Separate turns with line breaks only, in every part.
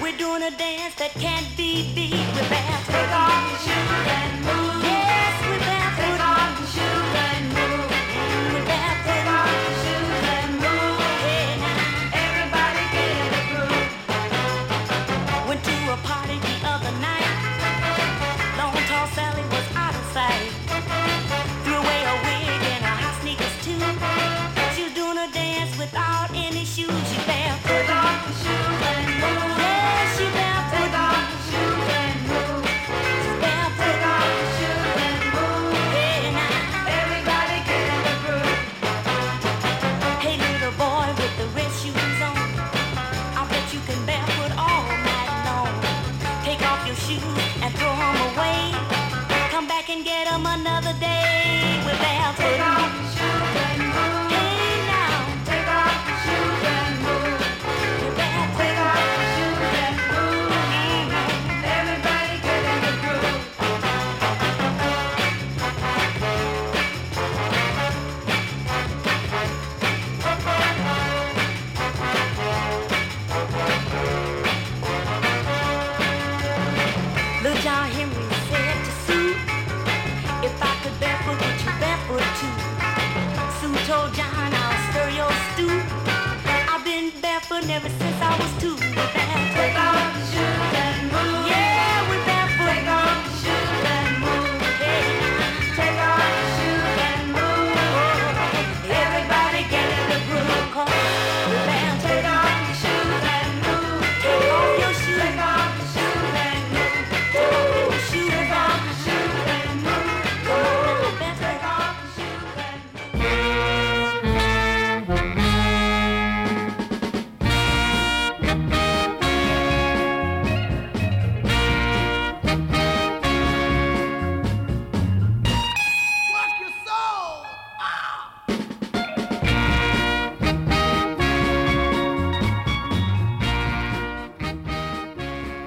We're doing a dance that can't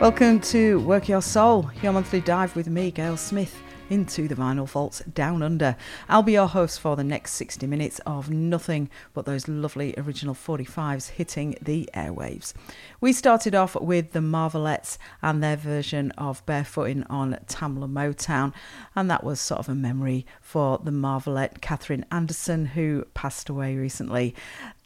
Welcome to Work Your Soul, your monthly dive with me, Gail Smith, into the vinyl vaults down under. I'll be your host for the next 60 minutes of nothing but those lovely original 45s hitting the airwaves. We started off with the Marvelettes and their version of Barefooting on Tamla Motown, and that was sort of a memory for the Marvelette Katherine Anderson, who passed away recently.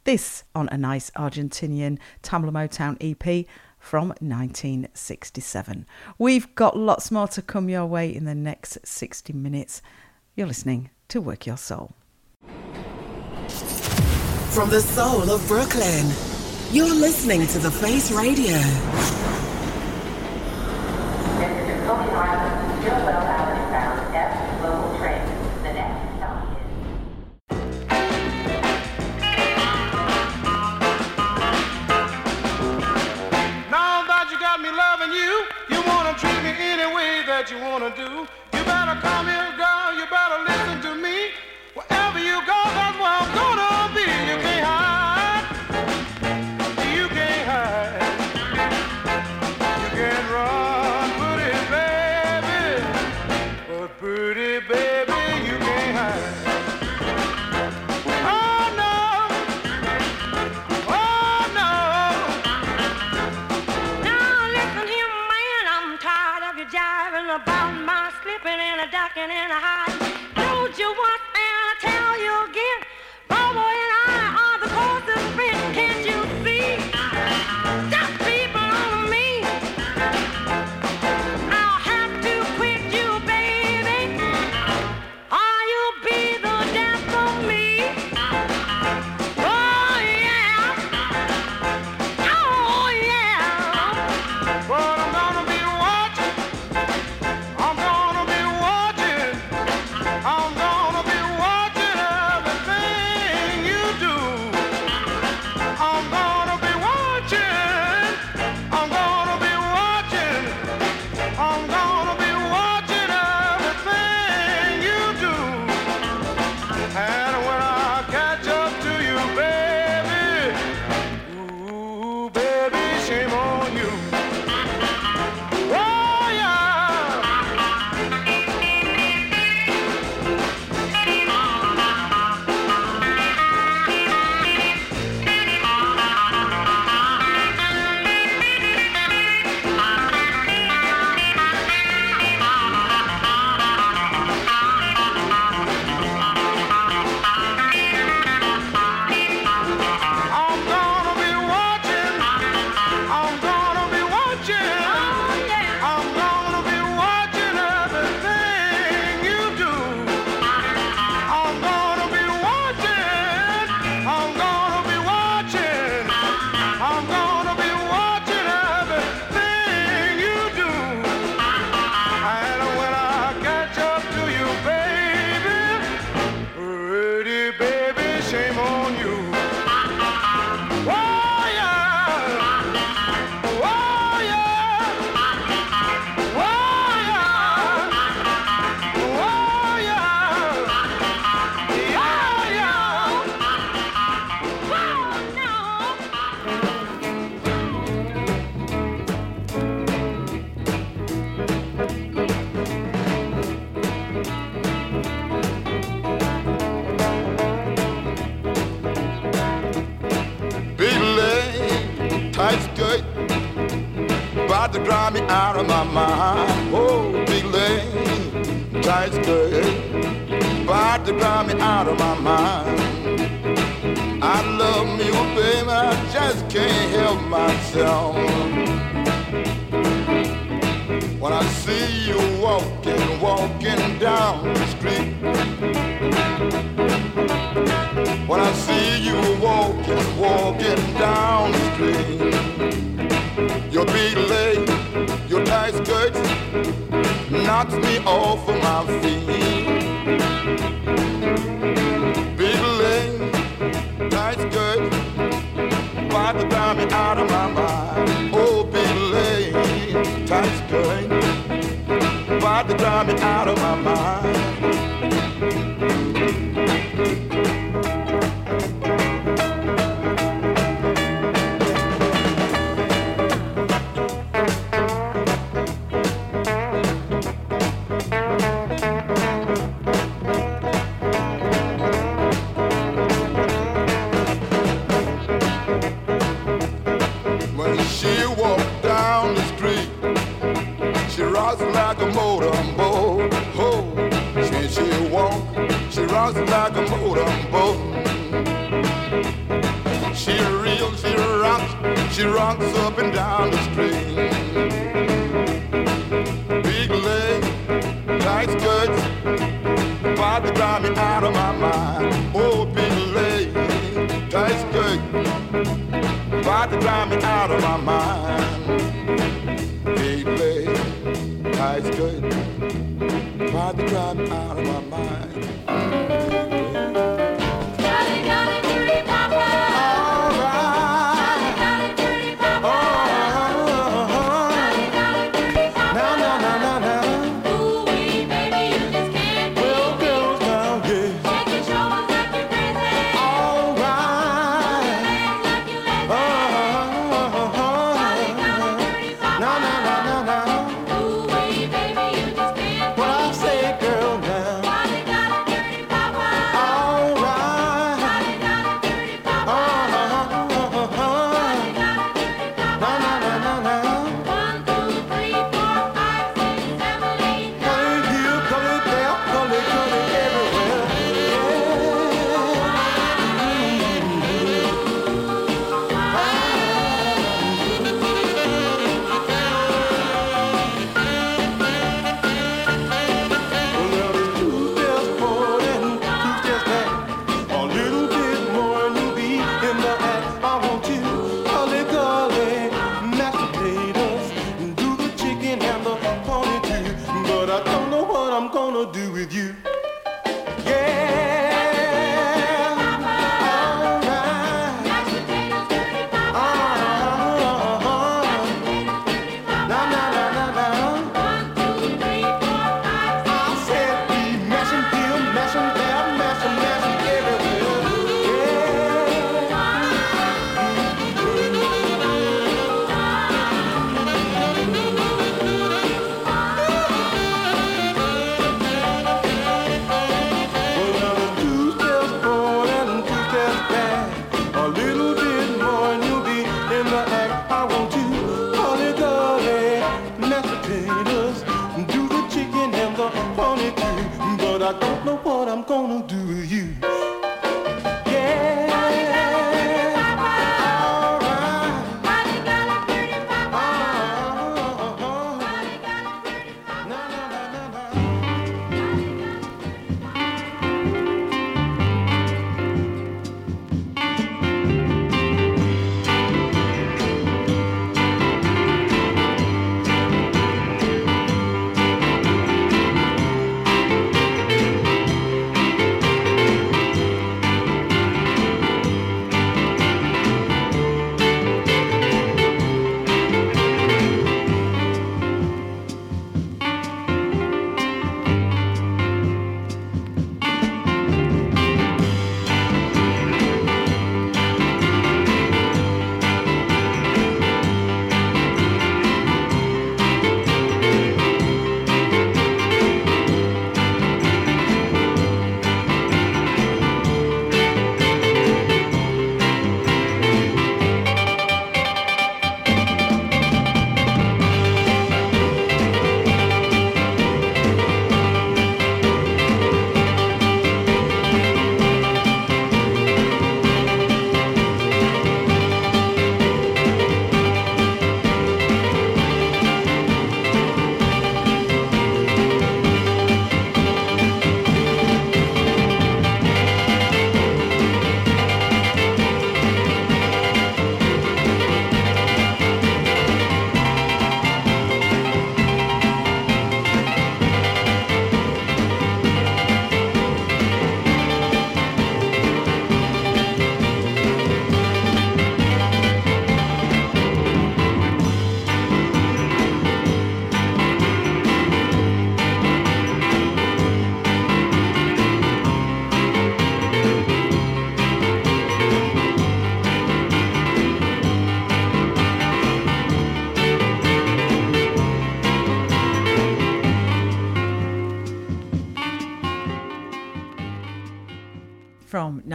This on a nice Argentinian Tamla Motown EP from 1967. We've got lots more to come your way in the next 60 minutes. You're listening to Work Your Soul.
From the soul of Brooklyn, you're listening to The Face Radio.
what you
want to
do.
myself when I see you walking, walking down the street. When I see you walking, walking down the street, your late, your tight skirts knocks me off of my feet. out of my mind. Oh, baby, time's going. Why'd they drive me out of my mind? Tight
skirt, about to drive me out of my mind.
I don't know what I'm gonna do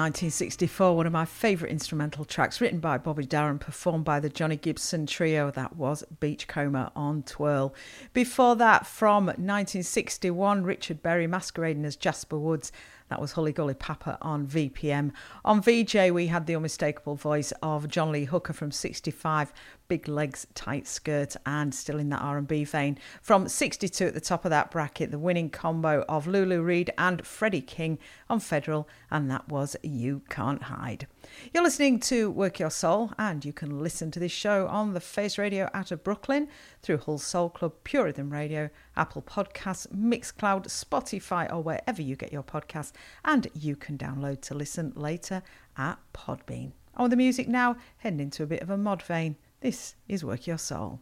1964, one of my favourite instrumental tracks, written by Bobby Darin, performed by the Johnny Gibson Trio. That was Beachcomber on Twirl. Before that, from 1961, Richard Berry masquerading as Jasper Woods.
That was Hully Gully Papa on VPM. On VJ, we had the unmistakable voice of John Lee Hooker from 65, big legs, tight skirt, and still in that R&B vein. From 62 at the top of that bracket, the winning combo of Lulu Reed and Freddie King on Federal, and that was You Can't Hide. You're listening to Work Your Soul, and you can listen to this show on the Face Radio out of Brooklyn through Hull Soul Club, Pure Rhythm Radio, Apple Podcasts, Mixcloud, Spotify, or wherever you get your podcasts. And you can download to listen later at Podbean. On the music now, heading into a bit of a mod vein. This is Work Your Soul.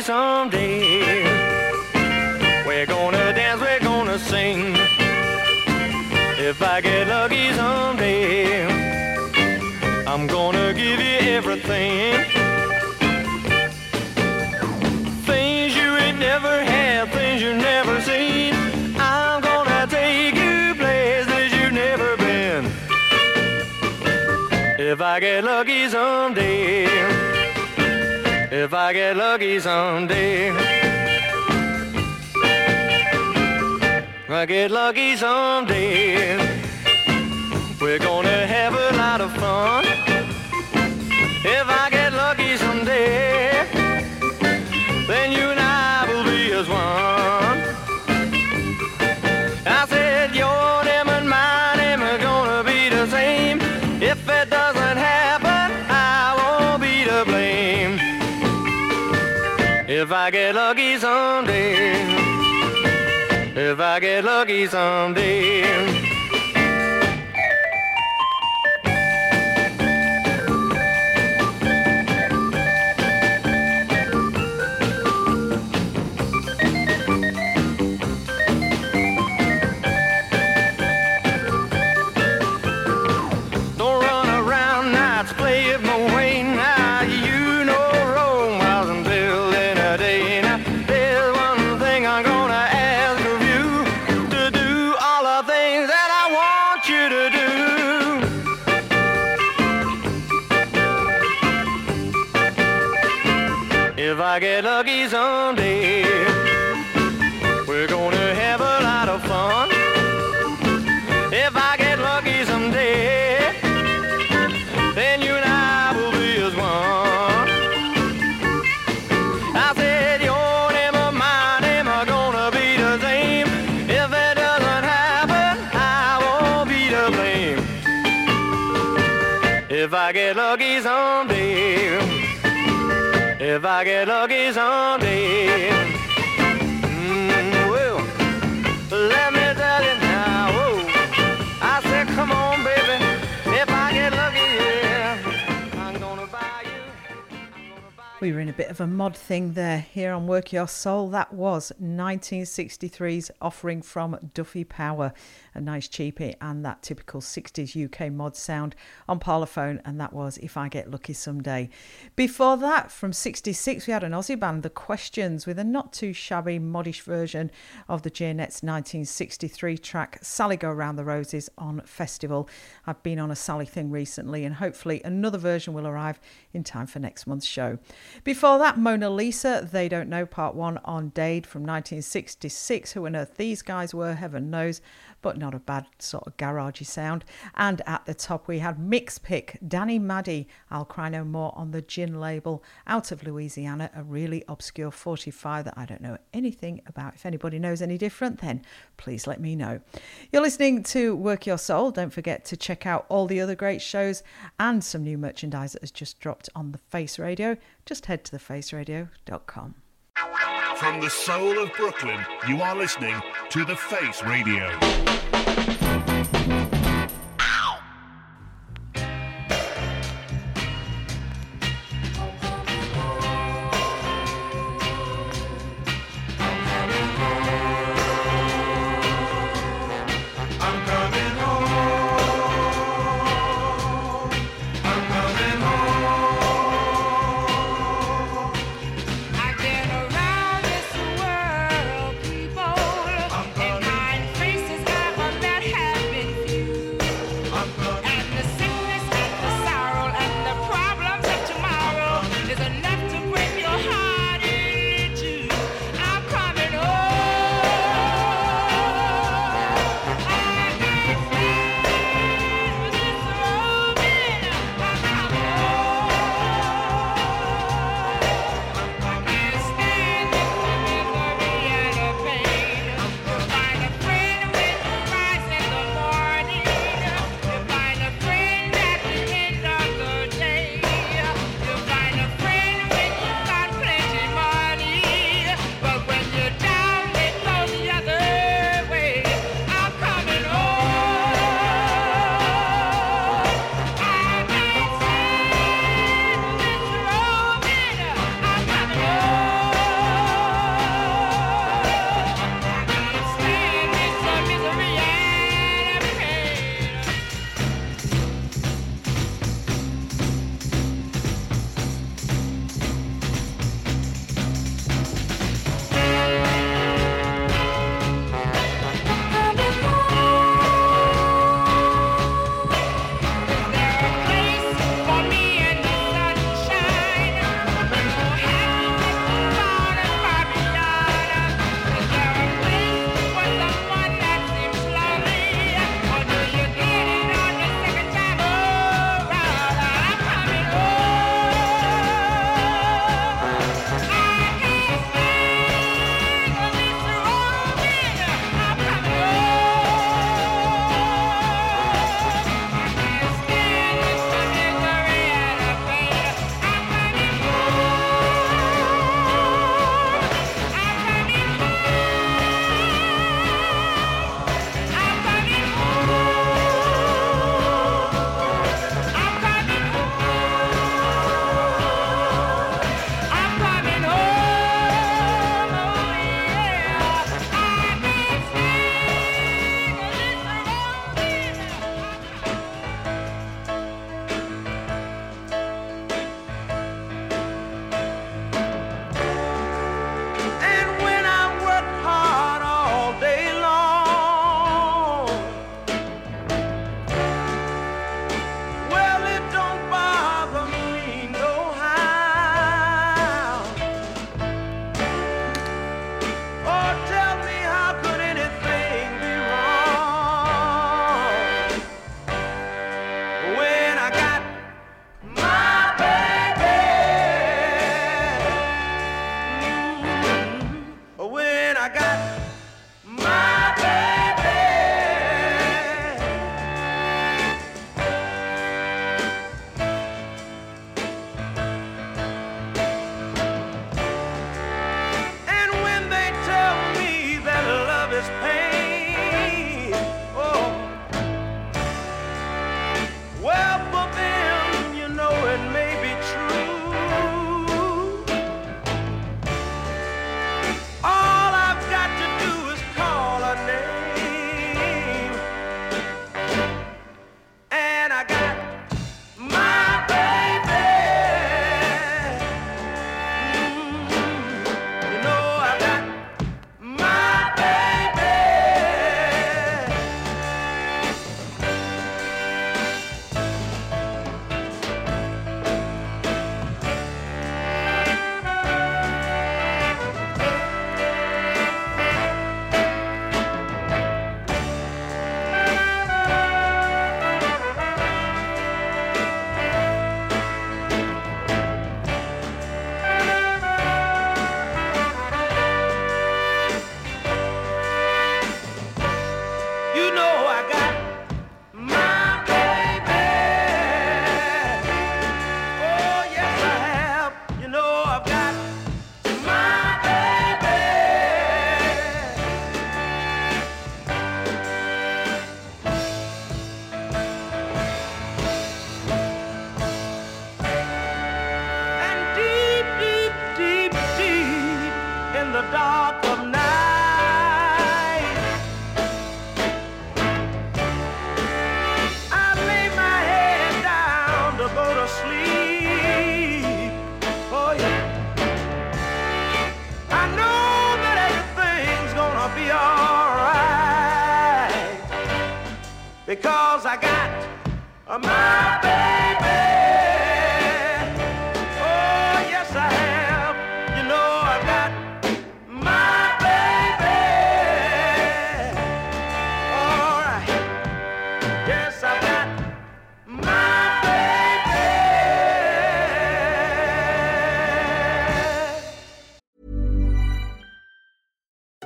Someday, we're gonna dance, we're gonna sing. If I get lucky someday, I'm gonna give you everything. Things you ain't never had, things you never seen. I'm gonna take you places you've never been. If I get lucky someday. If I get lucky someday, if I get lucky someday, we're gonna have a lot of fun. If I get lucky someday, I get lucky someday, if I get lucky someday. Lucky someday, mm, well, let me tell you now. I said, come on, baby. If I get lucky, yeah, I'm gonna buy you.
We were in a bit of a mod thing there here on Work Your Soul. That was 1963's offering from Duffy Power, a nice cheapie, and that typical 60s UK mod sound on Parlophone, and that was If I Get Lucky Someday. Before that, from 66, we had an Aussie band, The Questions, with a not too shabby, modish version of the Jaynetts 1963 track Sally Go Round the Roses on Festival. I've been on a Sally thing recently, and hopefully another version will arrive in time for next month's show. Before that, Mona Lisa, They Don't Know Part 1 on Dade from 1966. Who on earth these guys were, heaven knows, but not a bad sort of garagey sound. And at the top, we had Mix Pick, Danny Maddy, I'll Cry No More on the Jin label out of Louisiana, a really obscure 45 that I don't know anything about. If anybody knows any different, then please let me know. You're listening to Work Your Soul. Don't forget to check out all the other great shows and some new merchandise that has just dropped on the Face Radio. Just head to thefaceradio.com.
From the soul of Brooklyn, you are listening to The Face Radio.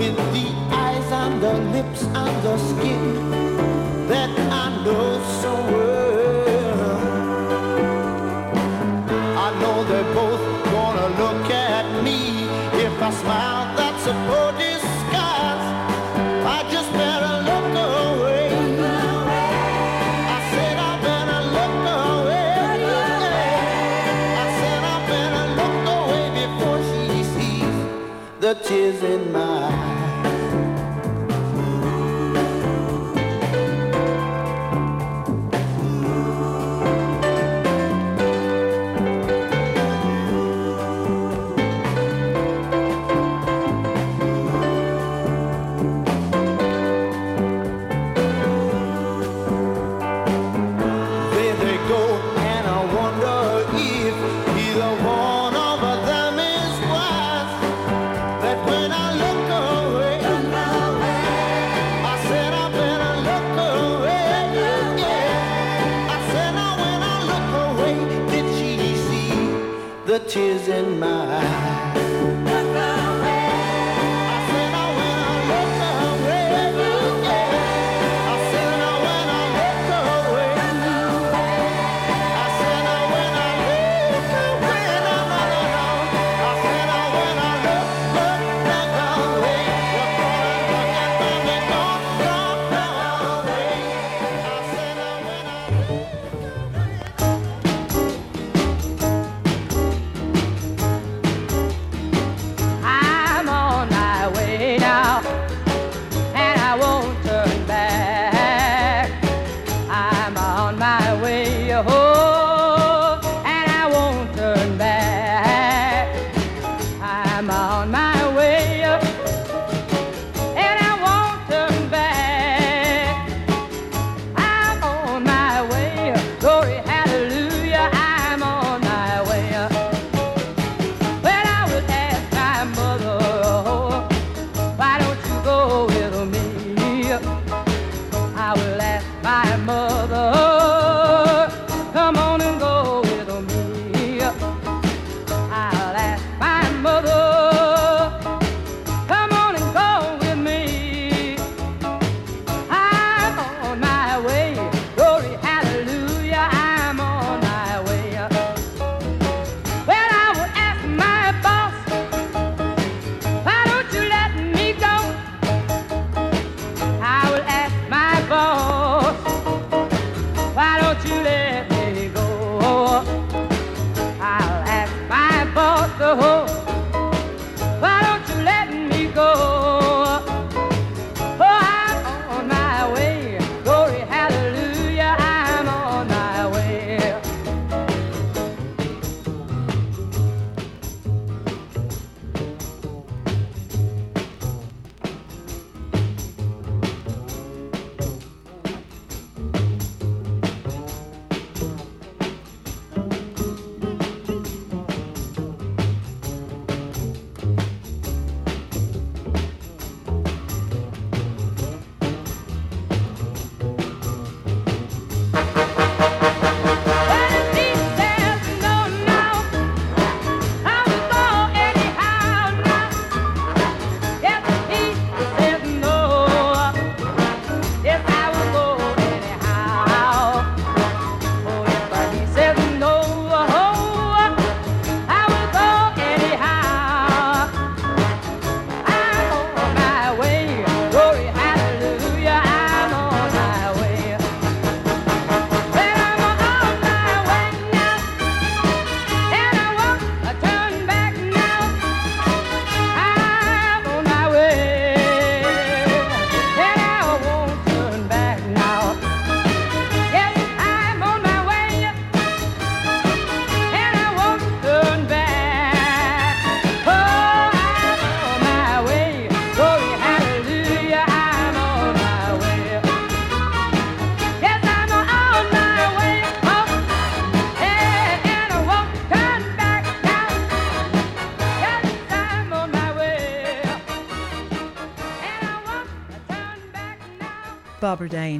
With the eyes and the lips and the skin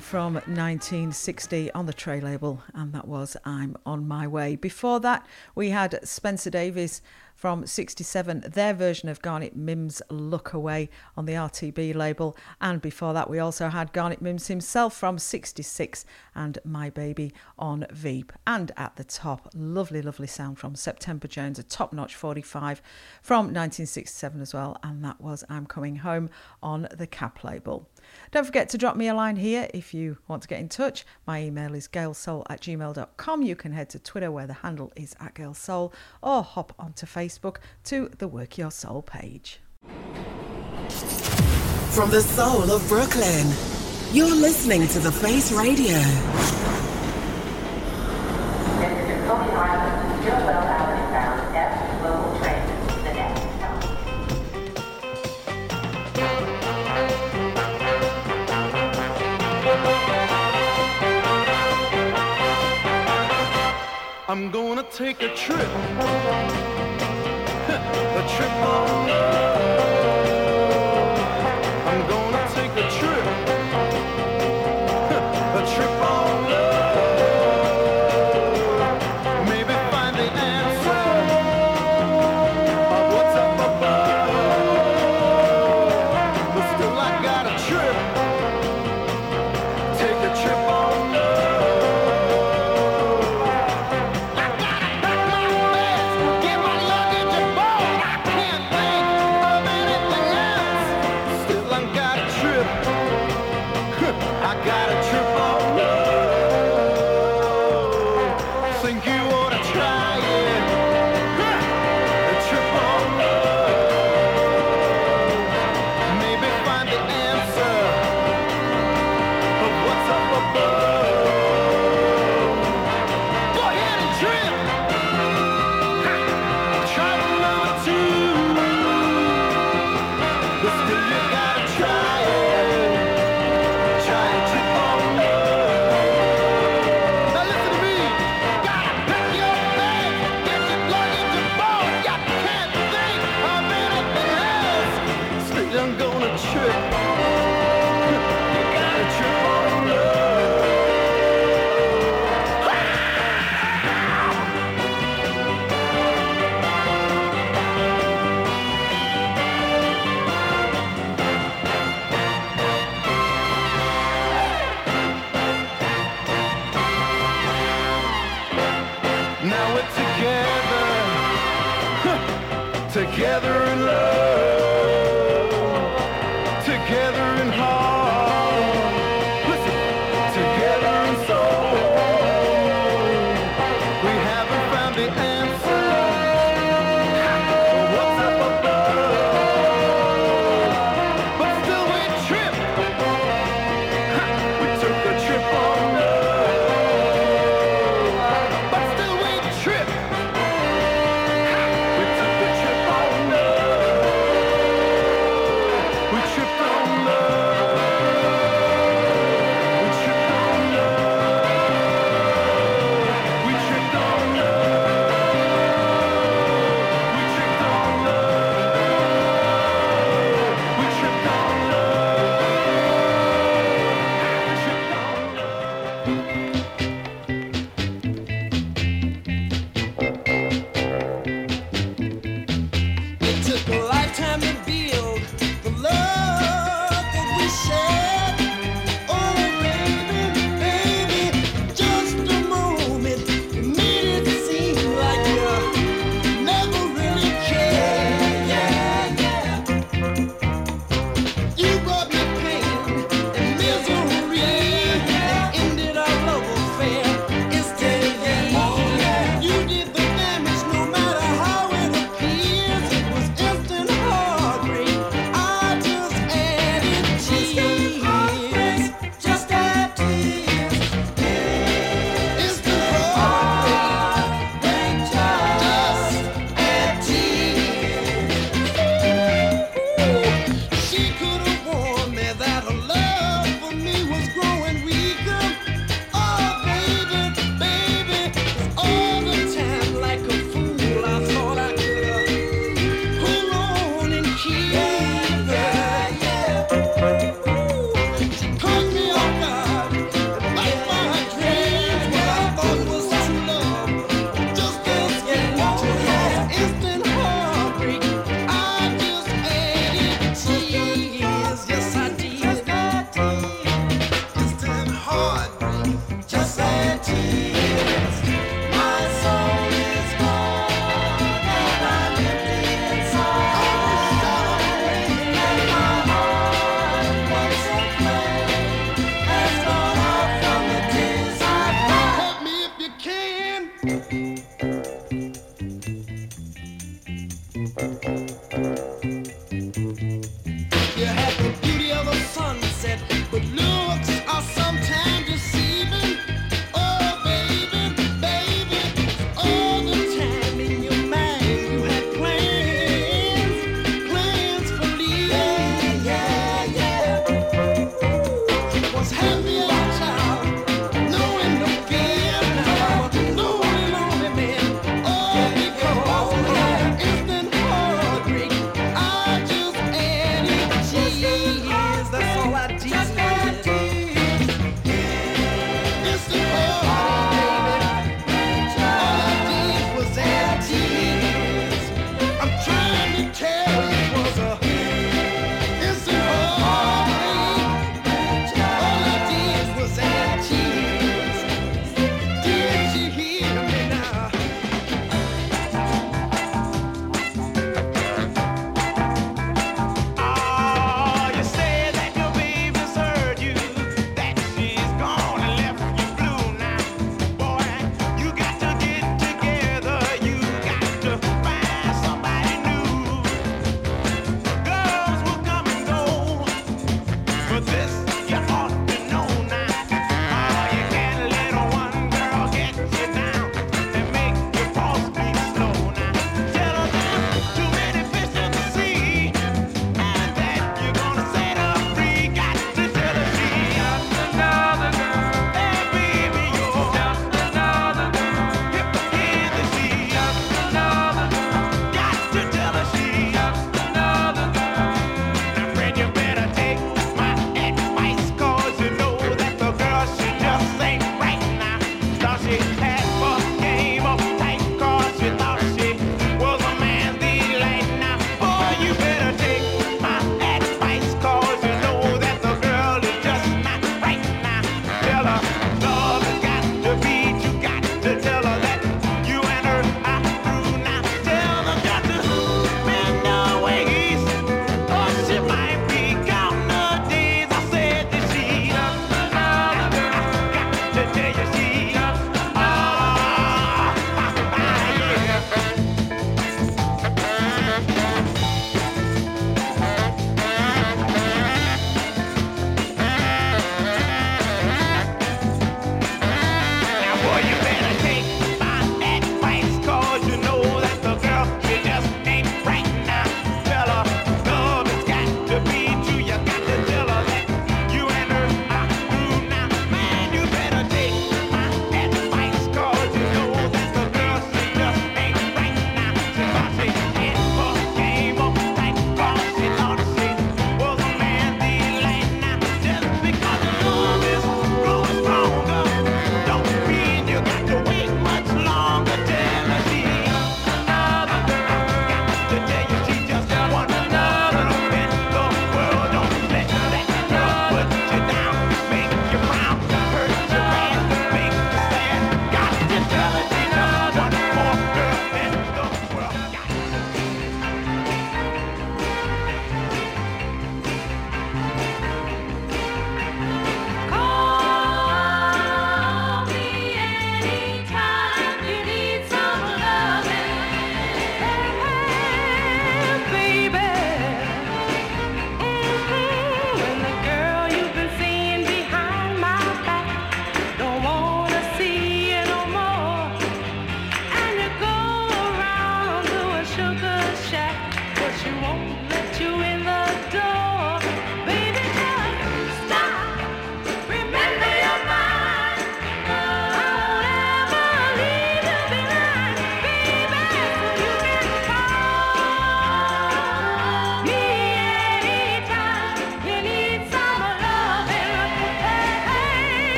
From 1960 on the Trey label, and that was I'm on My Way. Before that, we had Spencer Davis from 67, their version of Garnet Mimms' Look Away on the RTB label. And before that, we also had Garnet Mimms himself from 66 and My Baby on Veep. And at the top, lovely, lovely sound from September Jones, a top notch 45 from 1967 as well. And that was I'm Coming Home on the Kapp label. Don't forget to drop me a line here if you want to get in touch. My email is gailsoul at gmail.com. You can head to Twitter where the handle is at gailsoul or hop onto Facebook to the Work Your Soul page.
From the soul of Brooklyn, you're listening to The Face Radio.
Gonna take a trip. a trip on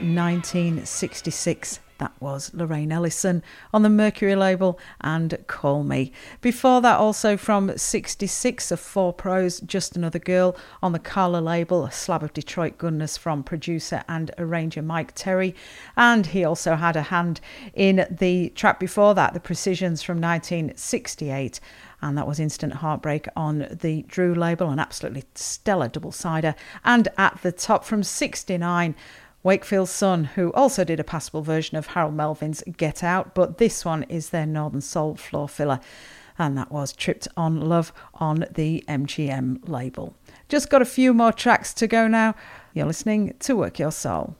1966. That was Lorraine Ellison on the Mercury label and Call Me. Before that, also from 66 of Four Pros, Just Another Girl on the Carla label, a slab of Detroit goodness from producer and arranger Mike Terry. And he also had a hand in the track before that, The Precisions from 1968 and that was Instant Heartbreak on the Drew label, an absolutely stellar double sider. And at the top from 69, Wakefield Son, who also did a passable version of Harold Melvin's Get Out, but this one is their Northern Soul floor filler, and that was Tripped on Love on the MGM label. Just got a few more tracks to go now. You're listening to Work Your Soul.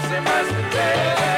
sem mais me
ter.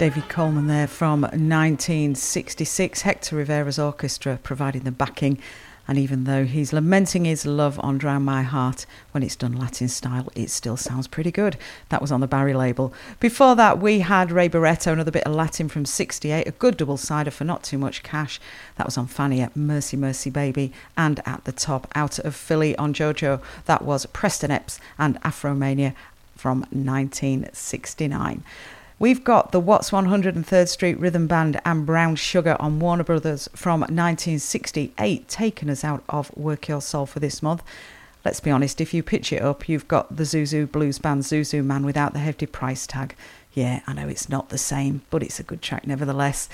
David Coleman there from 1966. Hector Rivera's orchestra providing the backing. And even though he's lamenting his love on Drown My Heart, when it's done Latin style, it still sounds pretty good. That was on the Barry label. Before that, we had Ray Barretto, another bit of Latin from 68, a good double sider for not too much cash. That was on Fania at Mercy Mercy Baby. And at the top, out of Philly on JoJo, that was Preston Epps and Afromania from 1969. We've got the Watts 103rd Street Rhythm Band and Brown Sugar on Warner Brothers from 1968, taking us out of Work Your Soul for this month. Let's be honest, if you pitch it up, you've got the Zuzu Blues Band Zuzu Man without the hefty price tag. Yeah, I know it's not the same, but it's a good track nevertheless.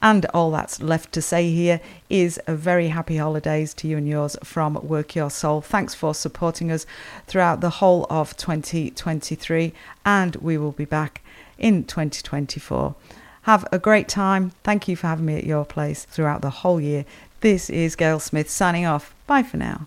And all that's left to say here is a very happy holidays to you and yours from Work Your Soul. Thanks for supporting us throughout the whole of 2023, and we will be back in 2024. Have a great time. Thank you for having me at your place throughout the whole year. This is Gail Smith signing off. Bye for now.